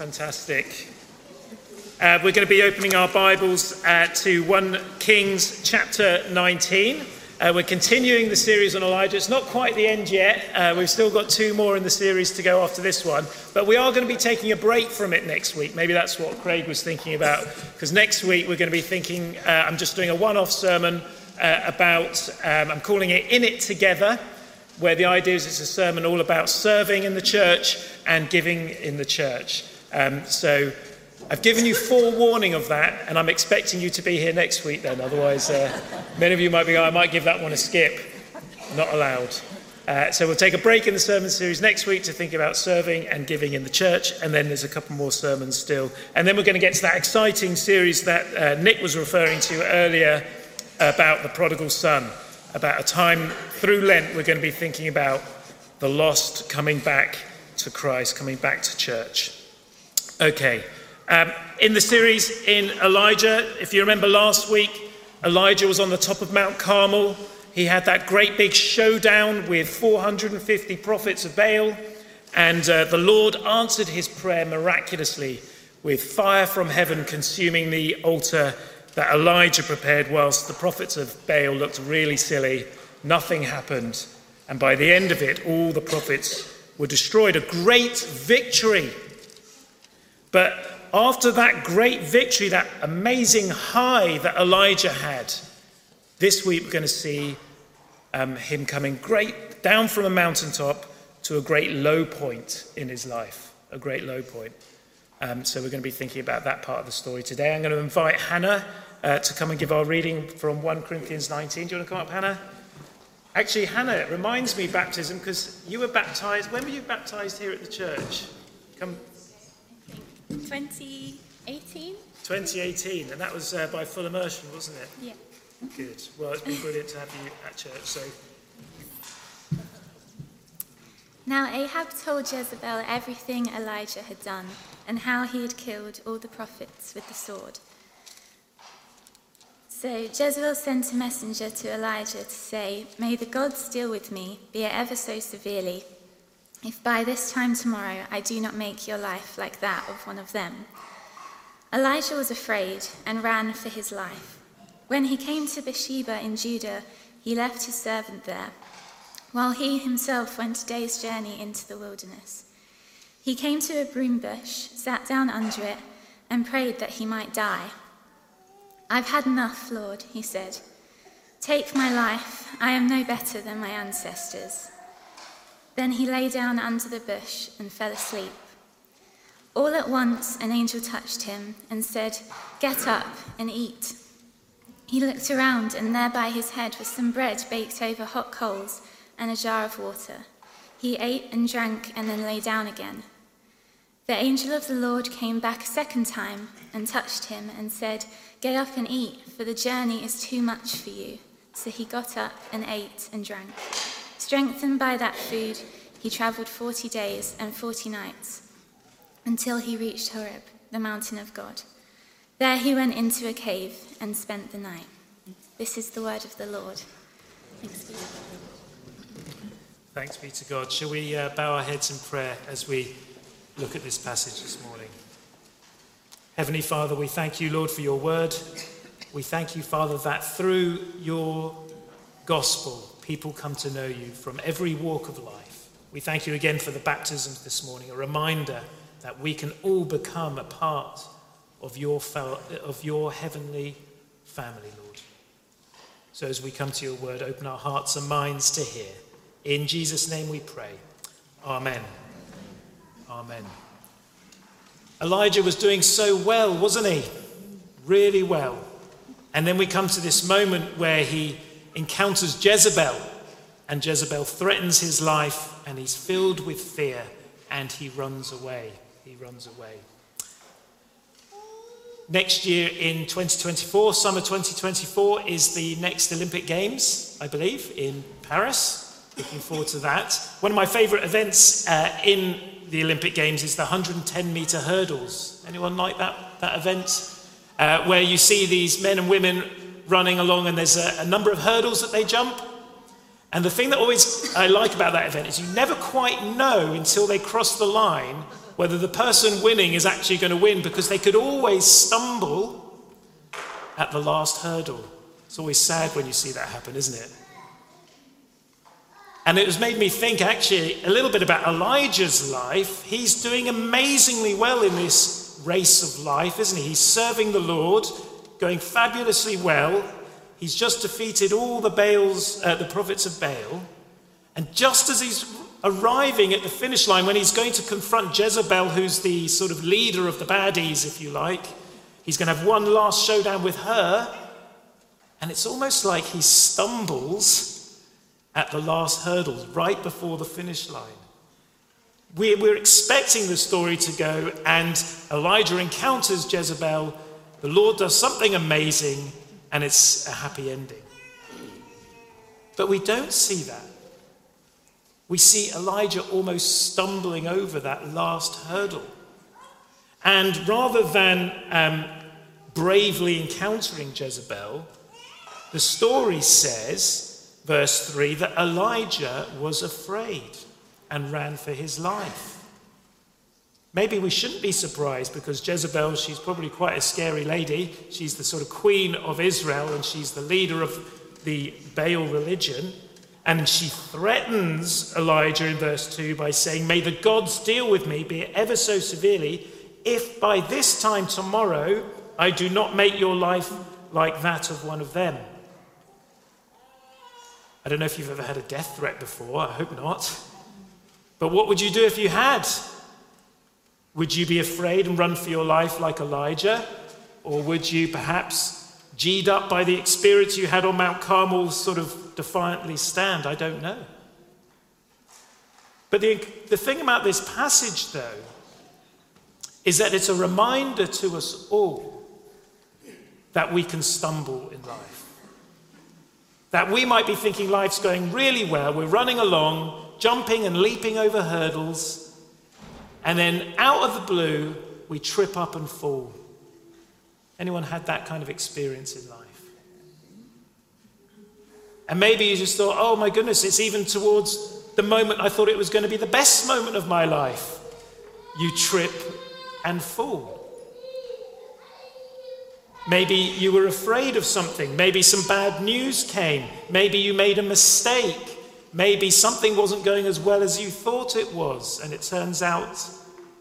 Fantastic. Uh, we're going to be opening our Bibles uh, to 1 Kings chapter 19. Uh, we're continuing the series on Elijah. It's not quite the end yet. Uh, we've still got two more in the series to go after this one. But we are going to be taking a break from it next week. Maybe that's what Craig was thinking about. Because next week we're going to be thinking, uh, I'm just doing a one off sermon uh, about, um, I'm calling it In It Together where the idea is it's a sermon all about serving in the church and giving in the church. Um, so I've given you forewarning of that, and I'm expecting you to be here next week then. Otherwise, uh, many of you might be, oh, I might give that one a skip. Not allowed. Uh, so we'll take a break in the sermon series next week to think about serving and giving in the church, and then there's a couple more sermons still. And then we're going to get to that exciting series that uh, Nick was referring to earlier about the prodigal son about a time through Lent we're going to be thinking about the lost coming back to Christ, coming back to church. Okay. Um, in the series in Elijah, if you remember last week, Elijah was on the top of Mount Carmel. He had that great big showdown with 450 prophets of Baal, and uh, the Lord answered his prayer miraculously with fire from heaven consuming the altar that Elijah prepared whilst the prophets of Baal looked really silly. Nothing happened. And by the end of it, all the prophets were destroyed. A great victory. But after that great victory, that amazing high that Elijah had, this week we're going to see um, him coming great down from a mountaintop to a great low point in his life. A great low point. Um, so we're going to be thinking about that part of the story today. I'm going to invite Hannah uh, to come and give our reading from 1 Corinthians 19. Do you want to come up, Hannah? Actually, Hannah, it reminds me baptism because you were baptized. When were you baptized here at the church? Come. 2018. 2018, and that was uh, by full immersion, wasn't it? Yeah. Good. Well, it's been brilliant to have you at church. So. Now Ahab told Jezebel everything Elijah had done and how he had killed all the prophets with the sword. So Jezebel sent a messenger to Elijah to say, May the gods deal with me, be it ever so severely, if by this time tomorrow I do not make your life like that of one of them. Elijah was afraid and ran for his life. When he came to Beersheba in Judah, he left his servant there, while he himself went a day's journey into the wilderness. He came to a broom bush, sat down under it, and prayed that he might die. I've had enough, Lord, he said. Take my life. I am no better than my ancestors. Then he lay down under the bush and fell asleep. All at once, an angel touched him and said, Get up and eat. He looked around, and there by his head was some bread baked over hot coals and a jar of water. He ate and drank and then lay down again. The angel of the Lord came back a second time and touched him and said, Get up and eat, for the journey is too much for you. So he got up and ate and drank. Strengthened by that food, he travelled forty days and forty nights until he reached Horeb, the mountain of God. There he went into a cave and spent the night. This is the word of the Lord. Thanks be to God. Thanks be to God. Shall we uh, bow our heads in prayer as we look at this passage this morning? Heavenly Father, we thank you, Lord, for your word. We thank you, Father, that through your gospel, people come to know you from every walk of life. We thank you again for the baptisms this morning, a reminder that we can all become a part of your, fellow, of your heavenly family, Lord. So as we come to your word, open our hearts and minds to hear. In Jesus' name we pray. Amen. Amen. Elijah was doing so well, wasn't he? Really well. And then we come to this moment where he encounters Jezebel, and Jezebel threatens his life, and he's filled with fear, and he runs away. He runs away. Next year in 2024, summer 2024, is the next Olympic Games, I believe, in Paris. Looking forward to that. One of my favourite events uh, in the Olympic Games is the 110 metre hurdles. Anyone like that, that event? Uh, where you see these men and women running along and there's a, a number of hurdles that they jump. And the thing that always I like about that event is you never quite know until they cross the line whether the person winning is actually going to win because they could always stumble at the last hurdle. It's always sad when you see that happen, isn't it? And it has made me think actually a little bit about Elijah's life. He's doing amazingly well in this race of life, isn't he? He's serving the Lord, going fabulously well. He's just defeated all the Baals, uh, the prophets of Baal. And just as he's arriving at the finish line, when he's going to confront Jezebel, who's the sort of leader of the baddies, if you like, he's going to have one last showdown with her. And it's almost like he stumbles at the last hurdle, right before the finish line. We're, expecting the story to go, and Elijah encounters Jezebel. The Lord does something amazing, and it's a happy ending. But we don't see that. We see Elijah almost stumbling over that last hurdle. And rather than um, bravely encountering Jezebel, the story says, verse 3, that Elijah was afraid and ran for his life. Maybe we shouldn't be surprised because Jezebel, she's probably quite a scary lady. She's the sort of queen of Israel and she's the leader of the Baal religion. And she threatens Elijah in verse 2 by saying, May the gods deal with me, be it ever so severely, if by this time tomorrow I do not make your life like that of one of them. I don't know if you've ever had a death threat before, I hope not. But what would you do if you had? Would you be afraid and run for your life like Elijah? Or would you perhaps, G'd up by the experience you had on Mount Carmel, sort of defiantly stand? I don't know. But the, the thing about this passage, though, is that it's a reminder to us all that we can stumble in life. That we might be thinking life's going really well, we're running along, jumping and leaping over hurdles, and then out of the blue, we trip up and fall. Anyone had that kind of experience in life? And maybe you just thought, oh my goodness, it's even towards the moment I thought it was going to be the best moment of my life. You trip and fall. Maybe you were afraid of something. Maybe some bad news came. Maybe you made a mistake. Maybe something wasn't going as well as you thought it was, and it turns out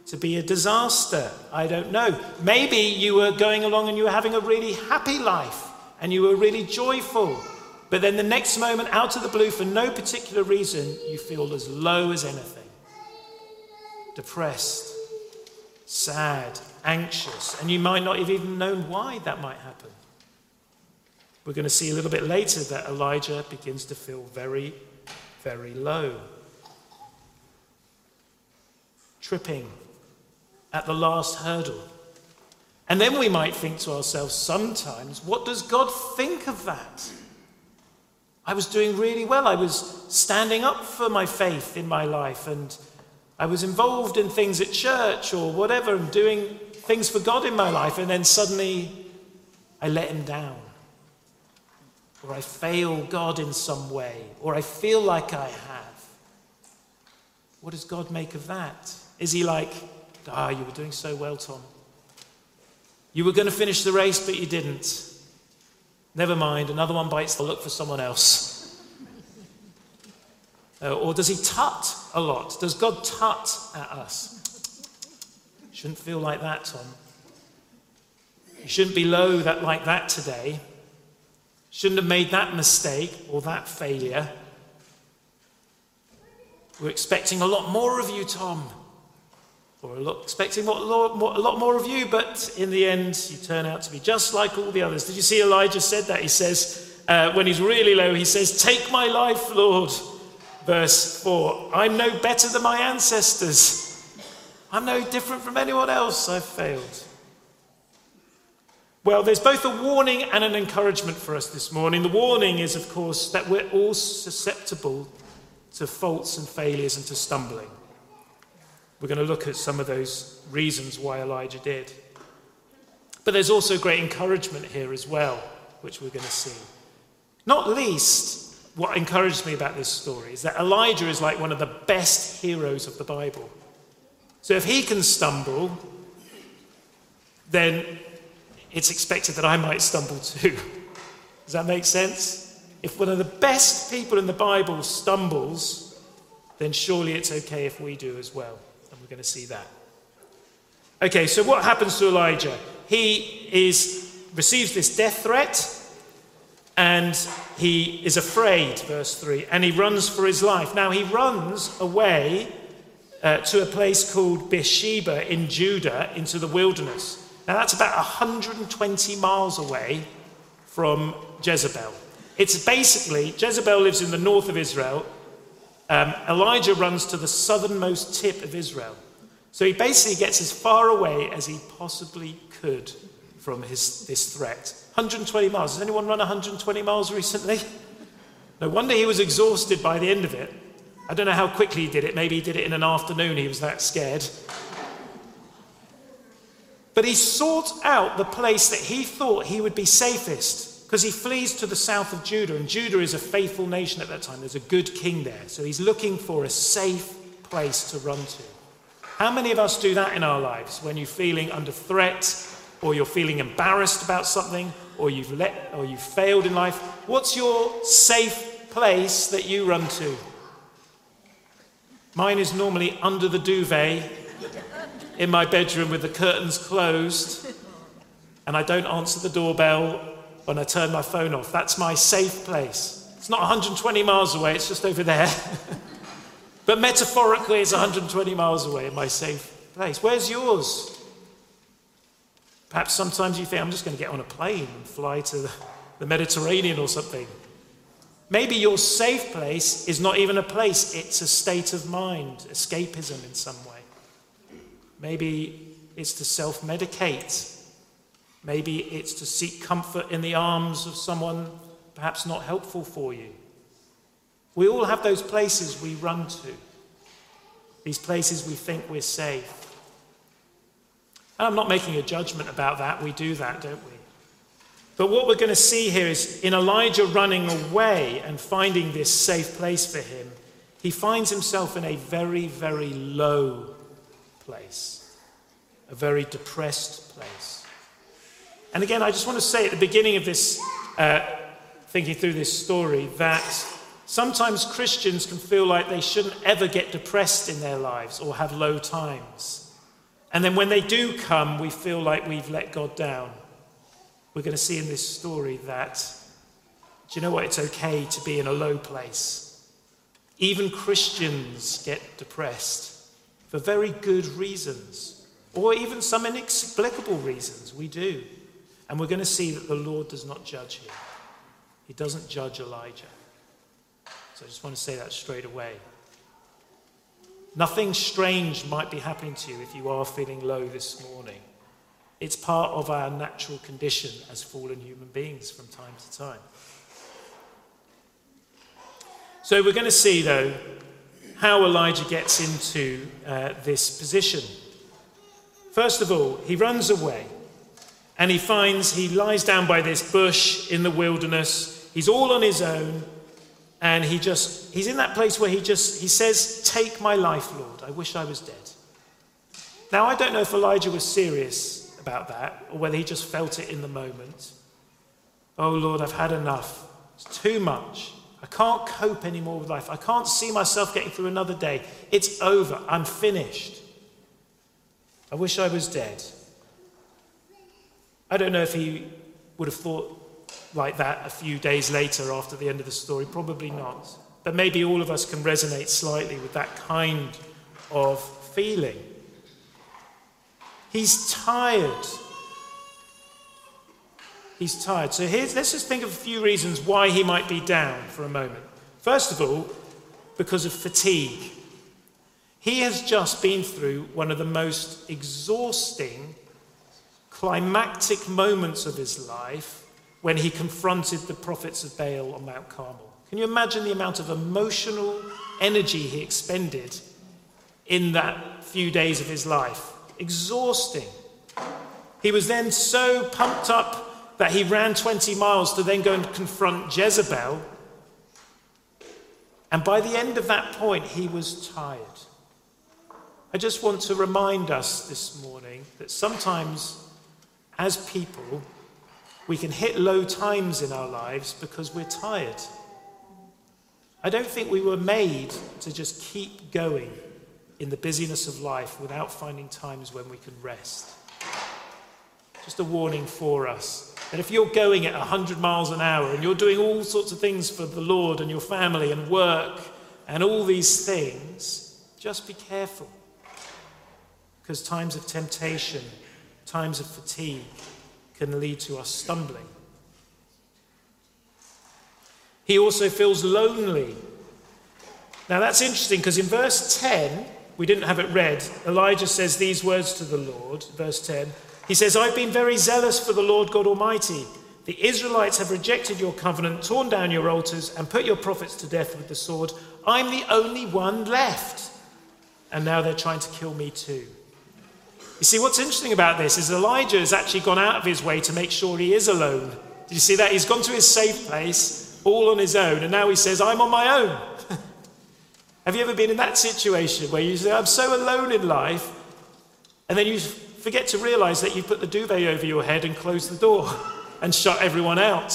to be a disaster. I don't know. Maybe you were going along and you were having a really happy life and you were really joyful. But then the next moment, out of the blue, for no particular reason, you feel as low as anything. Depressed, sad, anxious, and you might not have even known why that might happen. We're going to see a little bit later that Elijah begins to feel very very low. Tripping at the last hurdle. And then we might think to ourselves sometimes, what does God think of that? I was doing really well. I was standing up for my faith in my life, and I was involved in things at church or whatever, and doing things for God in my life, and then suddenly I let Him down or I fail God in some way, or I feel like I have. What does God make of that? Is he like, ah, you were doing so well, Tom? You were going to finish the race, but you didn't. Never mind, another one bites the look for someone else. Uh, or does he tut a lot? Does God tut at us? Shouldn't feel like that, Tom. You shouldn't be low that, like that today. Shouldn't have made that mistake or that failure. We're expecting a lot more of you, Tom. Or a lot, expecting a lot, more, a lot more of you, but in the end, you turn out to be just like all the others. Did you see Elijah said that? He says, uh, when he's really low, he says, Take my life, Lord. Verse 4 I'm no better than my ancestors. I'm no different from anyone else. I've failed. Well, there's both a warning and an encouragement for us this morning. The warning is, of course, that we're all susceptible to faults and failures and to stumbling. We're going to look at some of those reasons why Elijah did. But there's also great encouragement here as well, which we're going to see. Not least, what encouraged me about this story is that Elijah is like one of the best heroes of the Bible. So if he can stumble, then it's expected that I might stumble too. Does that make sense? If one of the best people in the Bible stumbles, then surely it's okay if we do as well. And we're going to see that. Okay, so what happens to Elijah? He is, receives this death threat and he is afraid, verse 3, and he runs for his life. Now he runs away uh, to a place called Beersheba in Judah into the wilderness. Now, that's about 120 miles away from Jezebel. It's basically, Jezebel lives in the north of Israel. Um, Elijah runs to the southernmost tip of Israel. So he basically gets as far away as he possibly could from his, this threat. 120 miles. Has anyone run 120 miles recently? No wonder he was exhausted by the end of it. I don't know how quickly he did it. Maybe he did it in an afternoon. He was that scared. But he sought out the place that he thought he would be safest because he flees to the south of Judah, and Judah is a faithful nation at that time. There's a good king there. So he's looking for a safe place to run to. How many of us do that in our lives when you're feeling under threat or you're feeling embarrassed about something or you've let or you've failed in life? What's your safe place that you run to? Mine is normally under the duvet in my bedroom with the curtains closed and I don't answer the doorbell when I turn my phone off. That's my safe place. It's not 120 miles away, it's just over there. but metaphorically, it's 120 miles away in my safe place. Where's yours? Perhaps sometimes you think, I'm just going to get on a plane and fly to the Mediterranean or something. Maybe your safe place is not even a place, it's a state of mind, escapism in some way. Maybe it's to self medicate. Maybe it's to seek comfort in the arms of someone perhaps not helpful for you. We all have those places we run to, these places we think we're safe. And I'm not making a judgment about that. We do that, don't we? But what we're going to see here is in Elijah running away and finding this safe place for him, he finds himself in a very, very low place, a very depressed place. And again, I just want to say at the beginning of this, uh, thinking through this story, that sometimes Christians can feel like they shouldn't ever get depressed in their lives or have low times. And then when they do come, we feel like we've let God down. We're going to see in this story that, do you know what? It's okay to be in a low place. Even Christians get depressed for very good reasons, or even some inexplicable reasons. We do. And we're going to see that the Lord does not judge here. He doesn't judge Elijah. So I just want to say that straight away. Nothing strange might be happening to you if you are feeling low this morning. It's part of our natural condition as fallen human beings from time to time. So we're going to see, though, how Elijah gets into uh, this position. First of all, he runs away and he finds he lies down by this bush in the wilderness. He's all on his own and he just he's in that place where he just he says, "Take my life, Lord. I wish I was dead." Now, I don't know if Elijah was serious about that or whether he just felt it in the moment. Oh Lord, I've had enough. It's too much. Can't cope anymore with life. I can't see myself getting through another day. It's over. I'm finished. I wish I was dead. I don't know if he would have thought like that a few days later after the end of the story. Probably not. But maybe all of us can resonate slightly with that kind of feeling. He's tired He's tired. So here's, let's just think of a few reasons why he might be down for a moment. First of all, because of fatigue. He has just been through one of the most exhausting, climactic moments of his life when he confronted the prophets of Baal on Mount Carmel. Can you imagine the amount of emotional energy he expended in that few days of his life? Exhausting. He was then so pumped up that he ran 20 miles to then go and confront Jezebel. And by the end of that point, he was tired. I just want to remind us this morning that sometimes, as people, we can hit low times in our lives because we're tired. I don't think we were made to just keep going in the busyness of life without finding times when we can rest. Just a warning for us that if you're going at 100 miles an hour and you're doing all sorts of things for the Lord and your family and work and all these things, just be careful. Because times of temptation, times of fatigue can lead to us stumbling. He also feels lonely. Now that's interesting because in verse 10, we didn't have it read, Elijah says these words to the Lord, verse 10. He says, I've been very zealous for the Lord God Almighty. The Israelites have rejected your covenant, torn down your altars, and put your prophets to death with the sword. I'm the only one left. And now they're trying to kill me too. You see, what's interesting about this is Elijah has actually gone out of his way to make sure he is alone. Did you see that? He's gone to his safe place all on his own, and now he says, I'm on my own. Have you ever been in that situation where you say, I'm so alone in life, and then you forget to realize that you put the duvet over your head and close the door and shut everyone out.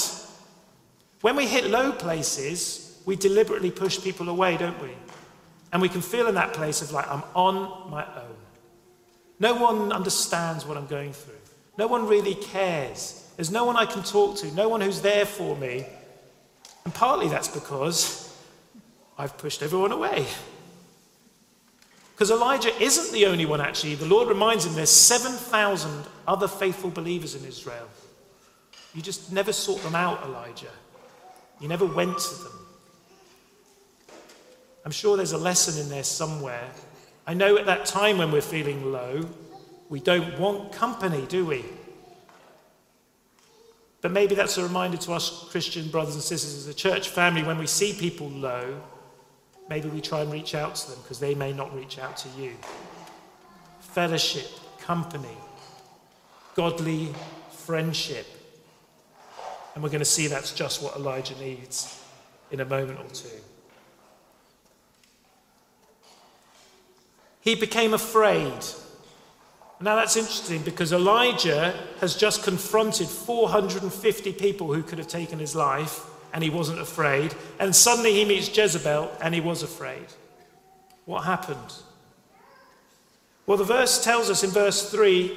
When we hit low places, we deliberately push people away, don't we? And we can feel in that place of like, I'm on my own. No one understands what I'm going through. No one really cares. There's no one I can talk to, no one who's there for me. And partly that's because I've pushed everyone away. Because Elijah isn't the only one, actually. The Lord reminds him there's 7,000 other faithful believers in Israel. You just never sought them out, Elijah. You never went to them. I'm sure there's a lesson in there somewhere. I know at that time when we're feeling low, we don't want company, do we? But maybe that's a reminder to us Christian brothers and sisters as a church family when we see people low, maybe we try and reach out to them because they may not reach out to you. Fellowship, company, godly friendship. And we're going to see that's just what Elijah needs in a moment or two. He became afraid. Now that's interesting because Elijah has just confronted 450 people who could have taken his life and he wasn't afraid. And suddenly he meets Jezebel and he was afraid. What happened? Well, the verse tells us in verse 3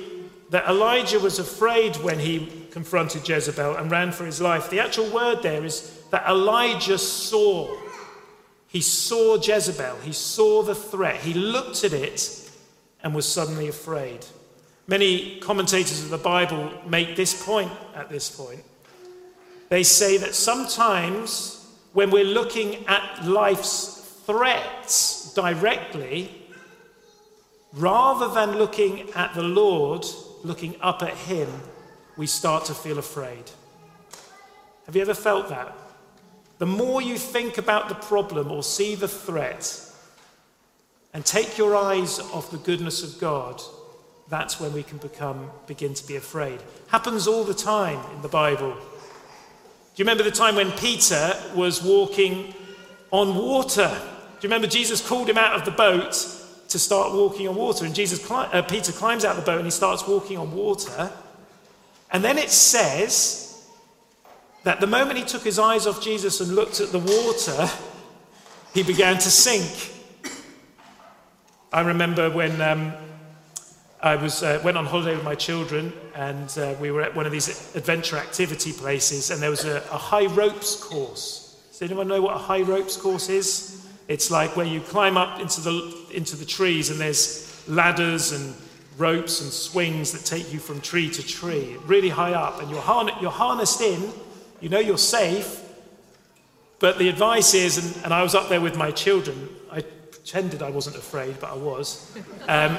that Elijah was afraid when he confronted Jezebel and ran for his life. The actual word there is that Elijah saw. He saw Jezebel, he saw the threat, he looked at it and was suddenly afraid. Many commentators of the Bible make this point at this point. They say that sometimes when we're looking at life's threats directly, rather than looking at the Lord, looking up at Him, we start to feel afraid. Have you ever felt that? The more you think about the problem or see the threat and take your eyes off the goodness of God, that's when we can become begin to be afraid. Happens all the time in the Bible. Do you remember the time when Peter was walking on water? Do you remember Jesus called him out of the boat to start walking on water? And Jesus, uh, Peter climbs out of the boat and he starts walking on water. And then it says that the moment he took his eyes off Jesus and looked at the water, he began to sink. I remember when um, I was, uh, went on holiday with my children, and uh, we were at one of these adventure activity places, and there was a, a high ropes course. Does anyone know what a high ropes course is? It's like where you climb up into the, into the trees, and there's ladders and ropes and swings that take you from tree to tree, really high up, and you're, harn- you're harnessed in, you know you're safe, but the advice is, and, and I was up there with my children, I pretended I wasn't afraid, but I was. Um,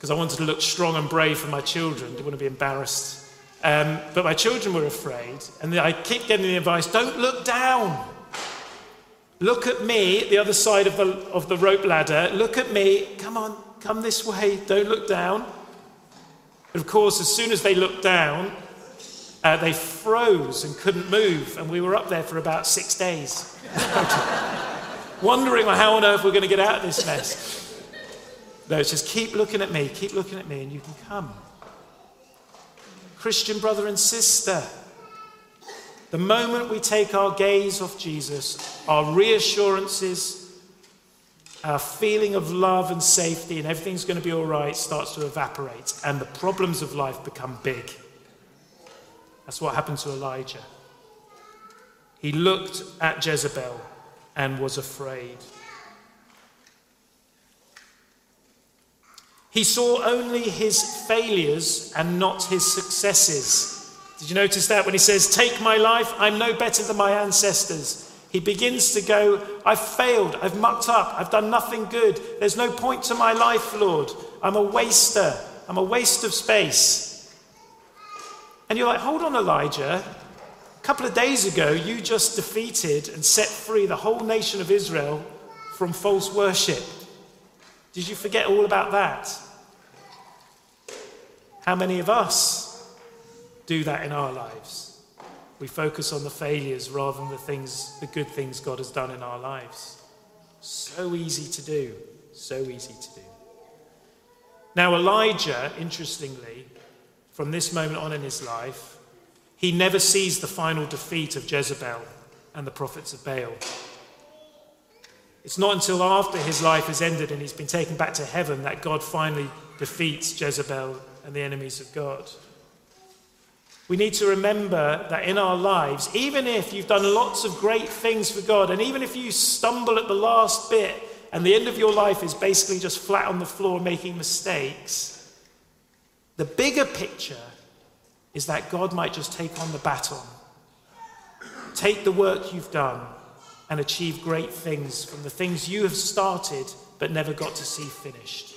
because I wanted to look strong and brave for my children. Didn't want to be embarrassed. Um, but my children were afraid, and I keep getting the advice don't look down. Look at me, the other side of the, of the rope ladder. Look at me. Come on, come this way. Don't look down. But of course, as soon as they looked down, uh, they froze and couldn't move, and we were up there for about six days, wondering how on earth we're going to get out of this mess. No, it's just keep looking at me, keep looking at me, and you can come. Christian brother and sister, the moment we take our gaze off Jesus, our reassurances, our feeling of love and safety, and everything's going to be all right starts to evaporate, and the problems of life become big. That's what happened to Elijah. He looked at Jezebel and was afraid. He saw only his failures and not his successes. Did you notice that when he says, Take my life, I'm no better than my ancestors? He begins to go, I've failed, I've mucked up, I've done nothing good. There's no point to my life, Lord. I'm a waster, I'm a waste of space. And you're like, Hold on, Elijah. A couple of days ago, you just defeated and set free the whole nation of Israel from false worship. Did you forget all about that? How many of us do that in our lives? We focus on the failures rather than the things, the good things God has done in our lives. So easy to do. So easy to do. Now, Elijah, interestingly, from this moment on in his life, he never sees the final defeat of Jezebel and the prophets of Baal. It's not until after his life has ended and he's been taken back to heaven that God finally defeats Jezebel and the enemies of God. We need to remember that in our lives, even if you've done lots of great things for God, and even if you stumble at the last bit and the end of your life is basically just flat on the floor making mistakes, the bigger picture is that God might just take on the baton, take the work you've done, and achieve great things from the things you have started but never got to see finished.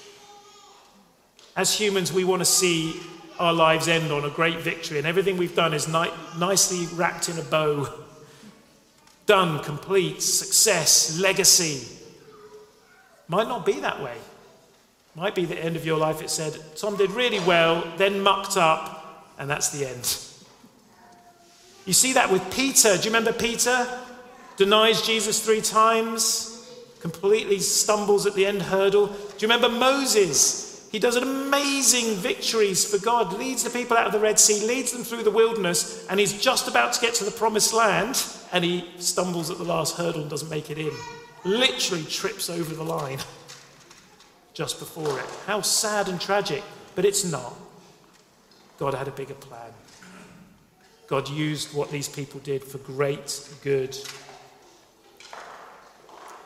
As humans, we want to see our lives end on a great victory, and everything we've done is ni- nicely wrapped in a bow. Done, complete, success, legacy. Might not be that way. Might be the end of your life. It said, Tom did really well, then mucked up, and that's the end. You see that with Peter. Do you remember Peter? Denies Jesus three times, completely stumbles at the end hurdle. Do you remember Moses? He does an amazing victories for God, leads the people out of the Red Sea, leads them through the wilderness, and he's just about to get to the promised land, and he stumbles at the last hurdle and doesn't make it in. Literally trips over the line just before it. How sad and tragic, but it's not. God had a bigger plan. God used what these people did for great good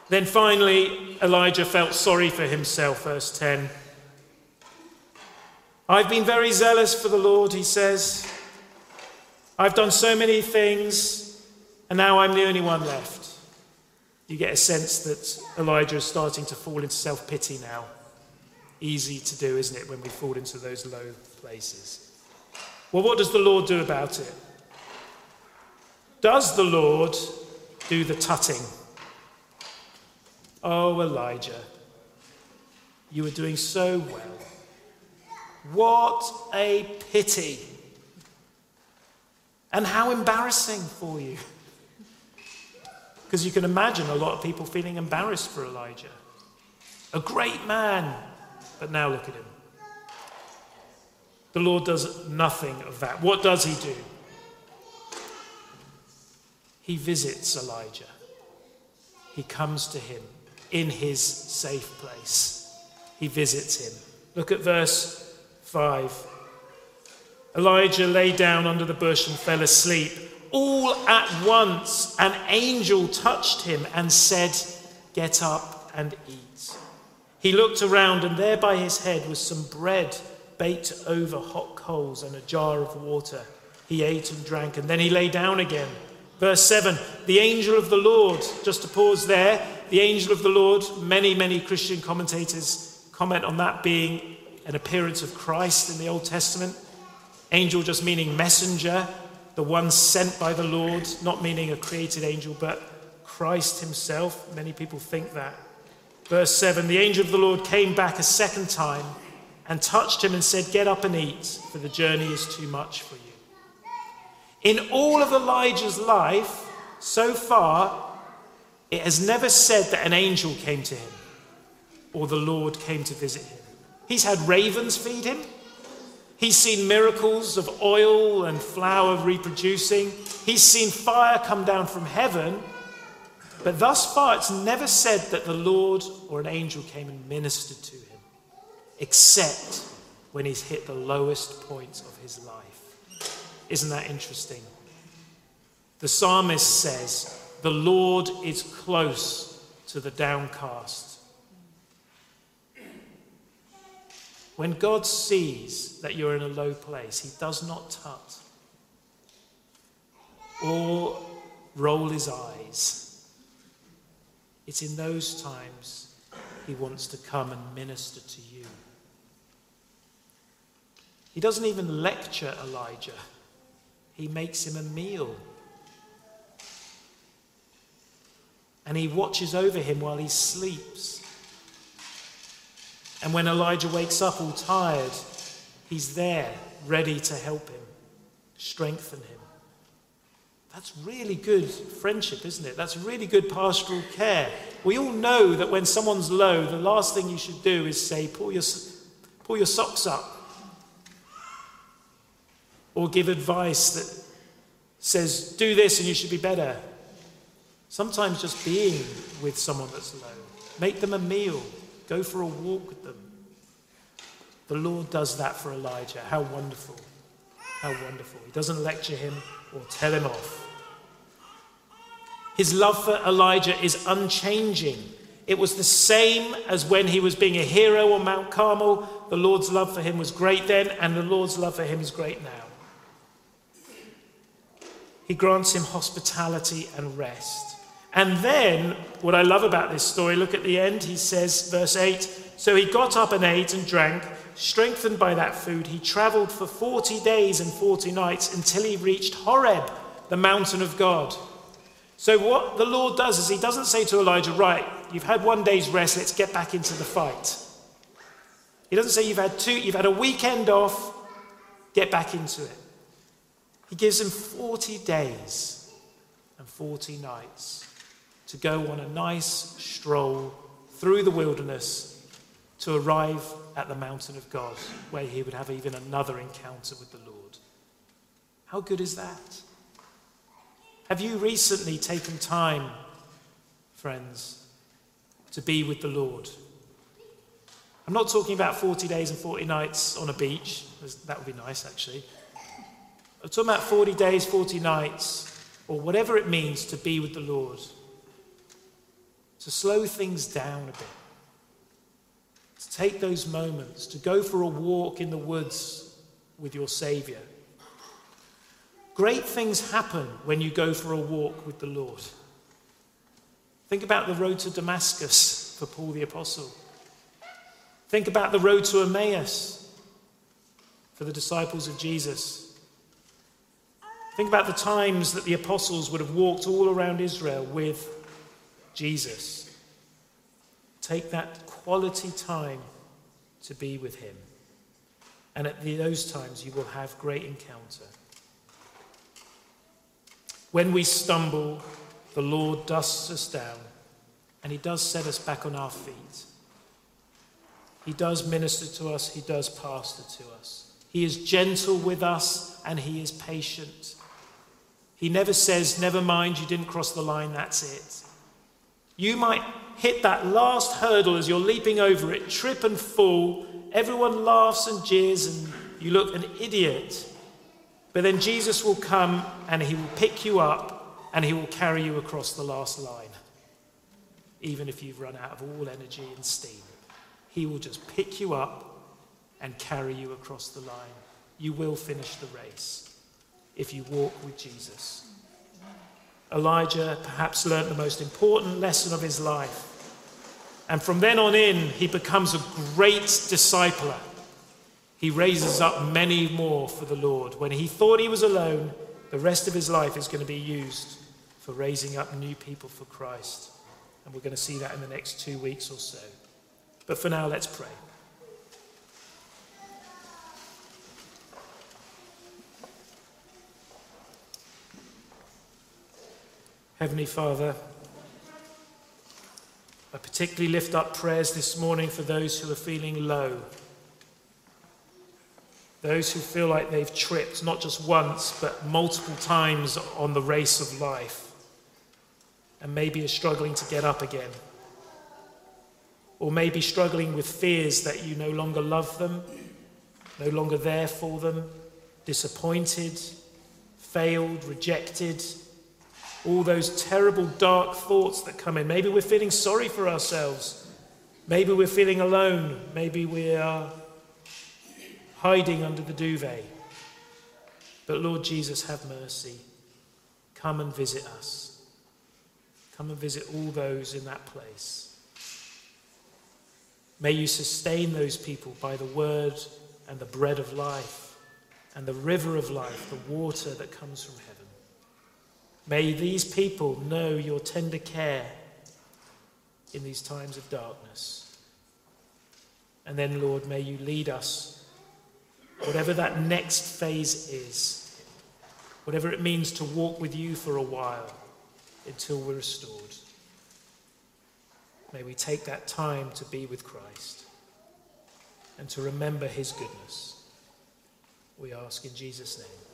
then finally, Elijah felt sorry for himself, verse 10. I've been very zealous for the Lord, he says. I've done so many things, and now I'm the only one left. You get a sense that Elijah is starting to fall into self pity now. Easy to do, isn't it, when we fall into those low places? Well, what does the Lord do about it? Does the Lord do the tutting? Oh, Elijah, you were doing so well. What a pity. And how embarrassing for you. Because you can imagine a lot of people feeling embarrassed for Elijah. A great man, but now look at him. The Lord does nothing of that. What does he do? He visits Elijah, he comes to him in his safe place. He visits him. Look at verse 5. Elijah lay down under the bush and fell asleep. All at once, an angel touched him and said, Get up and eat. He looked around, and there by his head was some bread baked over hot coals and a jar of water. He ate and drank, and then he lay down again. Verse 7 The angel of the Lord, just to pause there, the angel of the Lord, many, many Christian commentators comment on that being an appearance of Christ in the Old Testament. Angel just meaning messenger, the one sent by the Lord, not meaning a created angel, but Christ himself. Many people think that. Verse 7 The angel of the Lord came back a second time and touched him and said, Get up and eat, for the journey is too much for you. In all of Elijah's life, so far, it has never said that an angel came to him or the Lord came to visit him. He's had ravens feed him. He's seen miracles of oil and flour reproducing. He's seen fire come down from heaven. But thus far, it's never said that the Lord or an angel came and ministered to him, except when he's hit the lowest points of his life. Isn't that interesting? The psalmist says, The Lord is close to the downcast. When God sees that you're in a low place, he does not tut or roll his eyes. It's in those times he wants to come and minister to you. He doesn't even lecture Elijah, he makes him a meal. And he watches over him while he sleeps. And when Elijah wakes up all tired, he's there, ready to help him, strengthen him. That's really good friendship, isn't it? That's really good pastoral care. We all know that when someone's low, the last thing you should do is say, pull your, pull your socks up or give advice that says, do this and you should be better. Sometimes just being with someone that's low, make them a meal, go for a walk with them. The Lord does that for Elijah. How wonderful! How wonderful. He doesn't lecture him or tell him off. His love for Elijah is unchanging. It was the same as when he was being a hero on Mount Carmel. The Lord's love for him was great then, and the Lord's love for him is great now. He grants him hospitality and rest. And then, what I love about this story, look at the end. He says, verse 8 So he got up and ate and drank. Strengthened by that food, he traveled for 40 days and 40 nights until he reached Horeb, the mountain of God. So, what the Lord does is he doesn't say to Elijah, Right, you've had one day's rest, let's get back into the fight. He doesn't say you've had two, you've had a weekend off, get back into it. He gives him 40 days and 40 nights to go on a nice stroll through the wilderness to arrive at the mountain of God, where he would have even another encounter with the Lord. How good is that? Have you recently taken time, friends, to be with the Lord? I'm not talking about 40 days and 40 nights on a beach. That would be nice, actually. I'm talking about 40 days, 40 nights, or whatever it means to be with the Lord. To slow things down a bit. To take those moments, to go for a walk in the woods with your Saviour. Great things happen when you go for a walk with the Lord. Think about the road to Damascus for Paul the Apostle. Think about the road to Emmaus for the disciples of Jesus. Think about the times that the apostles would have walked all around Israel with Jesus. Take that quality time to be with him. And at those times, you will have great encounter. When we stumble, the Lord dusts us down and he does set us back on our feet. He does minister to us, he does pastor to us. He is gentle with us and he is patient. He never says, Never mind, you didn't cross the line, that's it. You might hit that last hurdle as you're leaping over it, trip and fall. Everyone laughs and jeers, and you look an idiot. But then Jesus will come and he will pick you up and he will carry you across the last line, even if you've run out of all energy and steam. He will just pick you up and carry you across the line. You will finish the race if you walk with Jesus. Elijah perhaps learnt the most important lesson of his life. And from then on in, he becomes a great discipler. He raises up many more for the Lord. When he thought he was alone, the rest of his life is going to be used for raising up new people for Christ. And we're going to see that in the next two weeks or so. But for now, let's pray. Heavenly Father, I particularly lift up prayers this morning for those who are feeling low. Those who feel like they've tripped not just once, but multiple times on the race of life and maybe are struggling to get up again. Or maybe struggling with fears that you no longer love them, no longer there for them, disappointed, failed, rejected, all those terrible, dark thoughts that come in. Maybe we're feeling sorry for ourselves. Maybe we're feeling alone. Maybe we are hiding under the duvet. But Lord Jesus, have mercy. Come and visit us. Come and visit all those in that place. May you sustain those people by the word and the bread of life and the river of life, the water that comes from heaven. May these people know your tender care in these times of darkness. And then, Lord, may you lead us, whatever that next phase is, whatever it means to walk with you for a while until we're restored. May we take that time to be with Christ and to remember his goodness. We ask in Jesus' name.